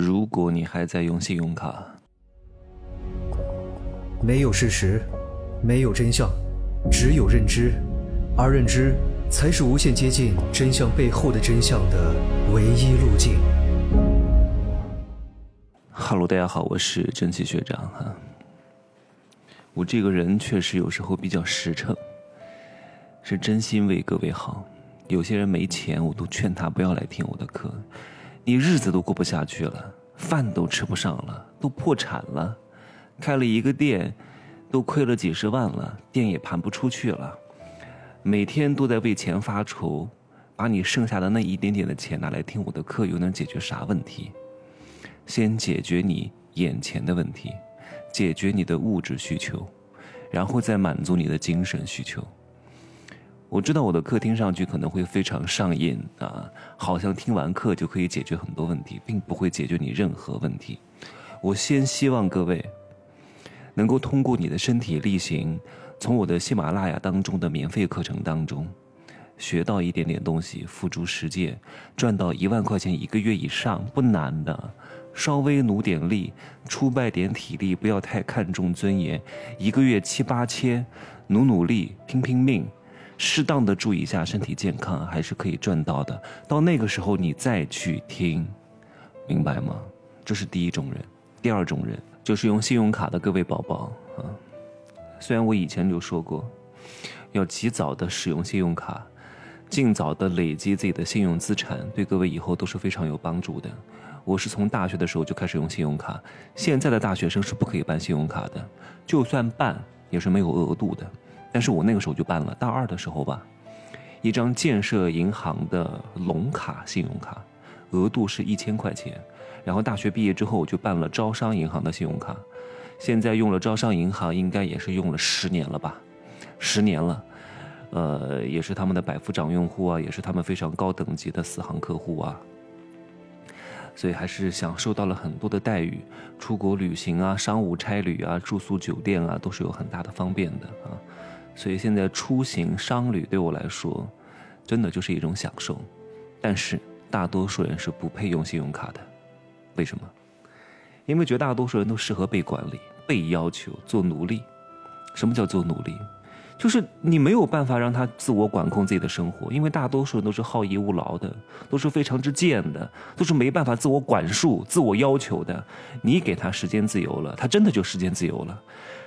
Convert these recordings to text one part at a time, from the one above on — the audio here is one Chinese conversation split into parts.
如果你还在用信用卡，没有事实，没有真相，只有认知，而认知才是无限接近真相背后的真相的唯一路径。哈喽，大家好，我是蒸汽学长哈。我这个人确实有时候比较实诚，是真心为各位好。有些人没钱，我都劝他不要来听我的课。你日子都过不下去了，饭都吃不上了，都破产了，开了一个店，都亏了几十万了，店也盘不出去了，每天都在为钱发愁，把你剩下的那一点点的钱拿来听我的课，又能解决啥问题？先解决你眼前的问题，解决你的物质需求，然后再满足你的精神需求。我知道我的课听上去可能会非常上瘾啊，好像听完课就可以解决很多问题，并不会解决你任何问题。我先希望各位能够通过你的身体力行，从我的喜马拉雅当中的免费课程当中学到一点点东西，付诸实践，赚到一万块钱一个月以上不难的。稍微努点力，出卖点体力，不要太看重尊严，一个月七八千，努努力，拼拼命。适当的注意一下身体健康，还是可以赚到的。到那个时候你再去听，明白吗？这是第一种人。第二种人就是用信用卡的各位宝宝啊。虽然我以前就说过，要及早的使用信用卡，尽早的累积自己的信用资产，对各位以后都是非常有帮助的。我是从大学的时候就开始用信用卡，现在的大学生是不可以办信用卡的，就算办也是没有额度的。但是我那个时候就办了，大二的时候吧，一张建设银行的龙卡信用卡，额度是一千块钱。然后大学毕业之后，我就办了招商银行的信用卡，现在用了招商银行，应该也是用了十年了吧，十年了，呃，也是他们的百夫长用户啊，也是他们非常高等级的四行客户啊，所以还是享受到了很多的待遇，出国旅行啊、商务差旅啊、住宿酒店啊，都是有很大的方便的啊。所以现在出行商旅对我来说，真的就是一种享受。但是大多数人是不配用信用卡的，为什么？因为绝大多数人都适合被管理、被要求、做奴隶。什么叫做奴隶？就是你没有办法让他自我管控自己的生活，因为大多数人都是好逸恶劳的，都是非常之贱的，都是没办法自我管束、自我要求的。你给他时间自由了，他真的就时间自由了。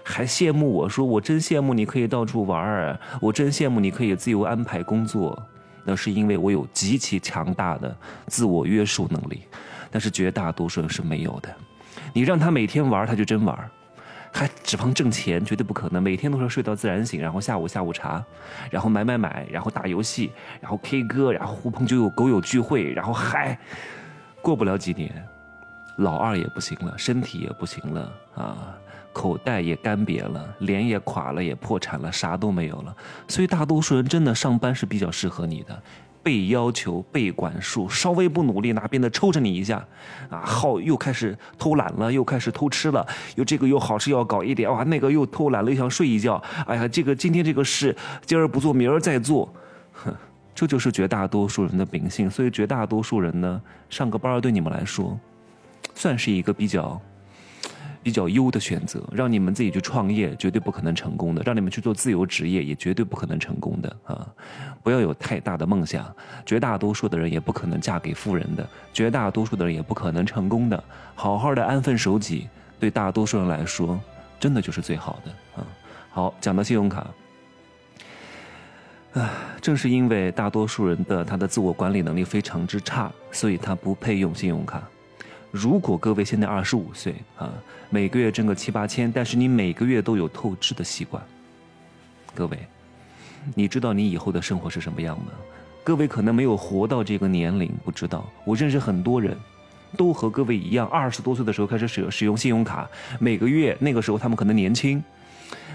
还羡慕我说，我真羡慕你可以到处玩儿，我真羡慕你可以自由安排工作，那是因为我有极其强大的自我约束能力，但是绝大多数人是没有的。你让他每天玩，他就真玩，还指望挣钱，绝对不可能。每天都是睡到自然醒，然后下午下午茶，然后买买买，然后打游戏，然后 K 歌，然后狐朋就有狗友聚会，然后嗨，过不了几年，老二也不行了，身体也不行了啊。口袋也干瘪了，脸也垮了，也破产了，啥都没有了。所以大多数人真的上班是比较适合你的，被要求、被管束，稍微不努力，哪边的抽着你一下，啊，好又开始偷懒了，又开始偷吃了，又这个又好事要搞一点，哇，那个又偷懒了，又想睡一觉。哎呀，这个今天这个事今儿不做，明儿再做，哼，这就是绝大多数人的秉性。所以绝大多数人呢，上个班对你们来说，算是一个比较。比较优的选择，让你们自己去创业，绝对不可能成功的；让你们去做自由职业，也绝对不可能成功的啊！不要有太大的梦想，绝大多数的人也不可能嫁给富人的，绝大多数的人也不可能成功的。好好的安分守己，对大多数人来说，真的就是最好的啊！好，讲到信用卡，啊，正是因为大多数人的他的自我管理能力非常之差，所以他不配用信用卡。如果各位现在二十五岁啊，每个月挣个七八千，但是你每个月都有透支的习惯，各位，你知道你以后的生活是什么样吗？各位可能没有活到这个年龄，不知道。我认识很多人，都和各位一样，二十多岁的时候开始使使用信用卡，每个月那个时候他们可能年轻，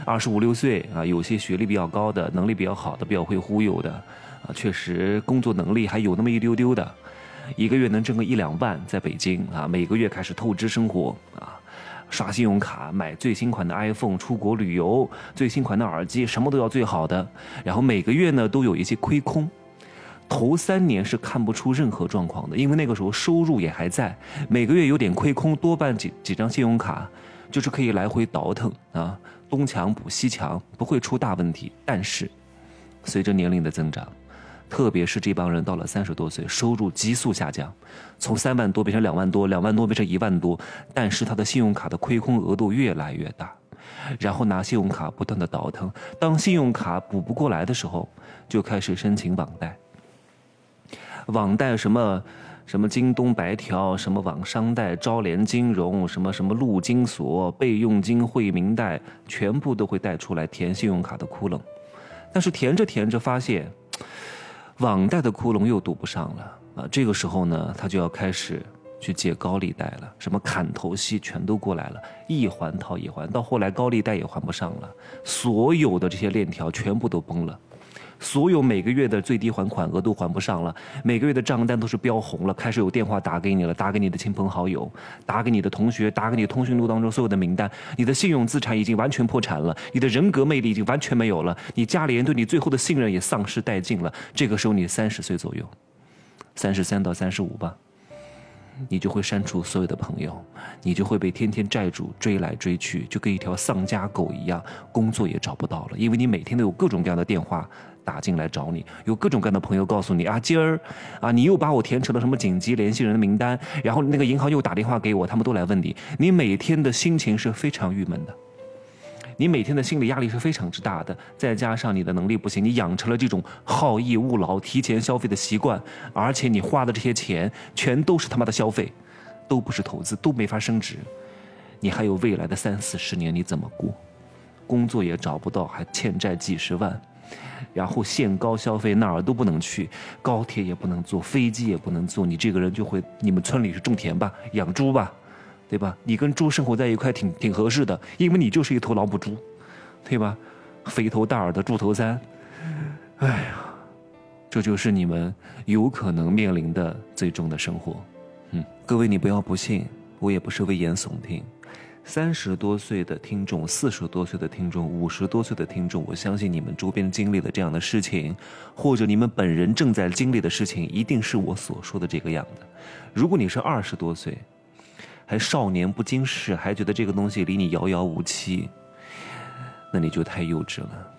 二十五六岁啊，有些学历比较高的，能力比较好的，比较会忽悠的，啊，确实工作能力还有那么一丢丢的。一个月能挣个一两万，在北京啊，每个月开始透支生活啊，刷信用卡买最新款的 iPhone，出国旅游最新款的耳机，什么都要最好的。然后每个月呢都有一些亏空，头三年是看不出任何状况的，因为那个时候收入也还在，每个月有点亏空，多办几几张信用卡，就是可以来回倒腾啊，东墙补西墙，不会出大问题。但是，随着年龄的增长，特别是这帮人到了三十多岁，收入急速下降，从三万多变成两万多，两万多变成一万多，但是他的信用卡的亏空额度越来越大，然后拿信用卡不断的倒腾，当信用卡补不过来的时候，就开始申请网贷。网贷什么，什么京东白条，什么网商贷、招联金融，什么什么陆金所、备用金、惠民贷，全部都会贷出来填信用卡的窟窿。但是填着填着发现，网贷的窟窿又堵不上了啊！这个时候呢，他就要开始去借高利贷了，什么砍头息全都过来了，一环套一环，到后来高利贷也还不上了，所有的这些链条全部都崩了。所有每个月的最低还款额都还不上了，每个月的账单都是标红了，开始有电话打给你了，打给你的亲朋好友，打给你的同学，打给你通讯录当中所有的名单，你的信用资产已经完全破产了，你的人格魅力已经完全没有了，你家里人对你最后的信任也丧失殆尽了。这个时候你三十岁左右，三十三到三十五吧。你就会删除所有的朋友，你就会被天天债主追来追去，就跟一条丧家狗一样，工作也找不到了，因为你每天都有各种各样的电话打进来找你，有各种各样的朋友告诉你啊，今儿啊，你又把我填成了什么紧急联系人的名单，然后那个银行又打电话给我，他们都来问你，你每天的心情是非常郁闷的。你每天的心理压力是非常之大的，再加上你的能力不行，你养成了这种好逸恶劳、提前消费的习惯，而且你花的这些钱全都是他妈的消费，都不是投资，都没法升值。你还有未来的三四十年，你怎么过？工作也找不到，还欠债几十万，然后限高消费，哪儿都不能去，高铁也不能坐，飞机也不能坐，你这个人就会，你们村里是种田吧，养猪吧？对吧？你跟猪生活在一块挺挺合适的，因为你就是一头老母猪，对吧？肥头大耳的猪头三，哎呀，这就是你们有可能面临的最终的生活。嗯，各位你不要不信，我也不是危言耸听。三十多岁的听众，四十多岁的听众，五十多岁的听众，我相信你们周边经历的这样的事情，或者你们本人正在经历的事情，一定是我所说的这个样子。如果你是二十多岁，还少年不经事，还觉得这个东西离你遥遥无期，那你就太幼稚了。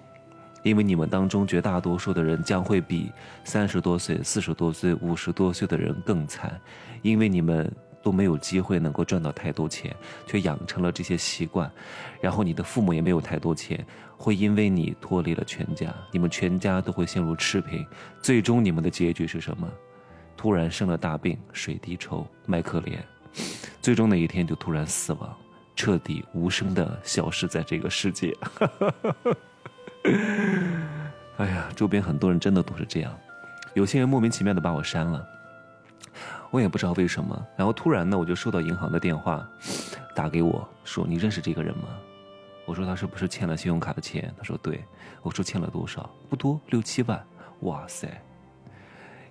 因为你们当中绝大多数的人将会比三十多岁、四十多岁、五十多岁的人更惨，因为你们都没有机会能够赚到太多钱，却养成了这些习惯。然后你的父母也没有太多钱，会因为你脱离了全家，你们全家都会陷入赤贫。最终你们的结局是什么？突然生了大病，水滴筹，卖可怜。最终那一天就突然死亡，彻底无声的消失在这个世界。哎呀，周边很多人真的都是这样，有些人莫名其妙的把我删了，我也不知道为什么。然后突然呢，我就收到银行的电话，打给我说：“你认识这个人吗？”我说：“他是不是欠了信用卡的钱？”他说：“对。”我说：“欠了多少？不多，六七万。”哇塞，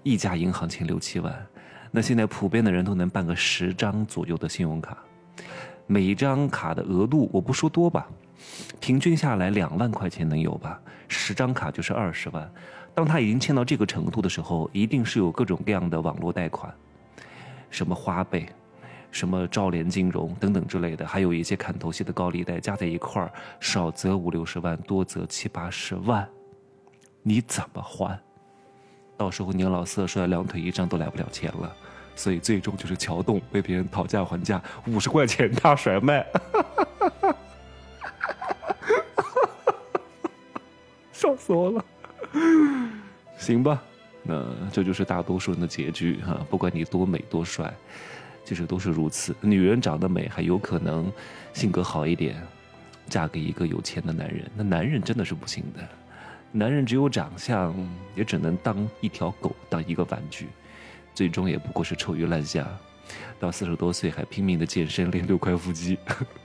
一家银行欠六七万。那现在普遍的人都能办个十张左右的信用卡，每一张卡的额度我不说多吧，平均下来两万块钱能有吧？十张卡就是二十万。当他已经欠到这个程度的时候，一定是有各种各样的网络贷款，什么花呗，什么招联金融等等之类的，还有一些砍头息的高利贷，加在一块儿，少则五六十万，多则七八十万，你怎么还？到时候年老色衰，两腿一张都来不了钱了。所以最终就是桥洞被别人讨价还价五十块钱大甩卖，笑死我了。行吧，那这就是大多数人的结局哈。不管你多美多帅，其实都是如此。女人长得美还有可能性格好一点，嫁给一个有钱的男人。那男人真的是不行的，男人只有长相，也只能当一条狗，当一个玩具。最终也不过是臭鱼烂虾，到四十多岁还拼命的健身练六块腹肌，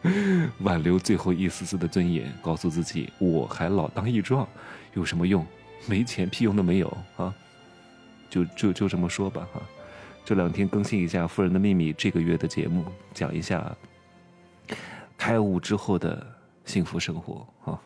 挽留最后一丝丝的尊严，告诉自己我还老当益壮，有什么用？没钱屁用都没有啊！就就就这么说吧哈。这两天更新一下《富人的秘密》这个月的节目，讲一下开悟之后的幸福生活哈。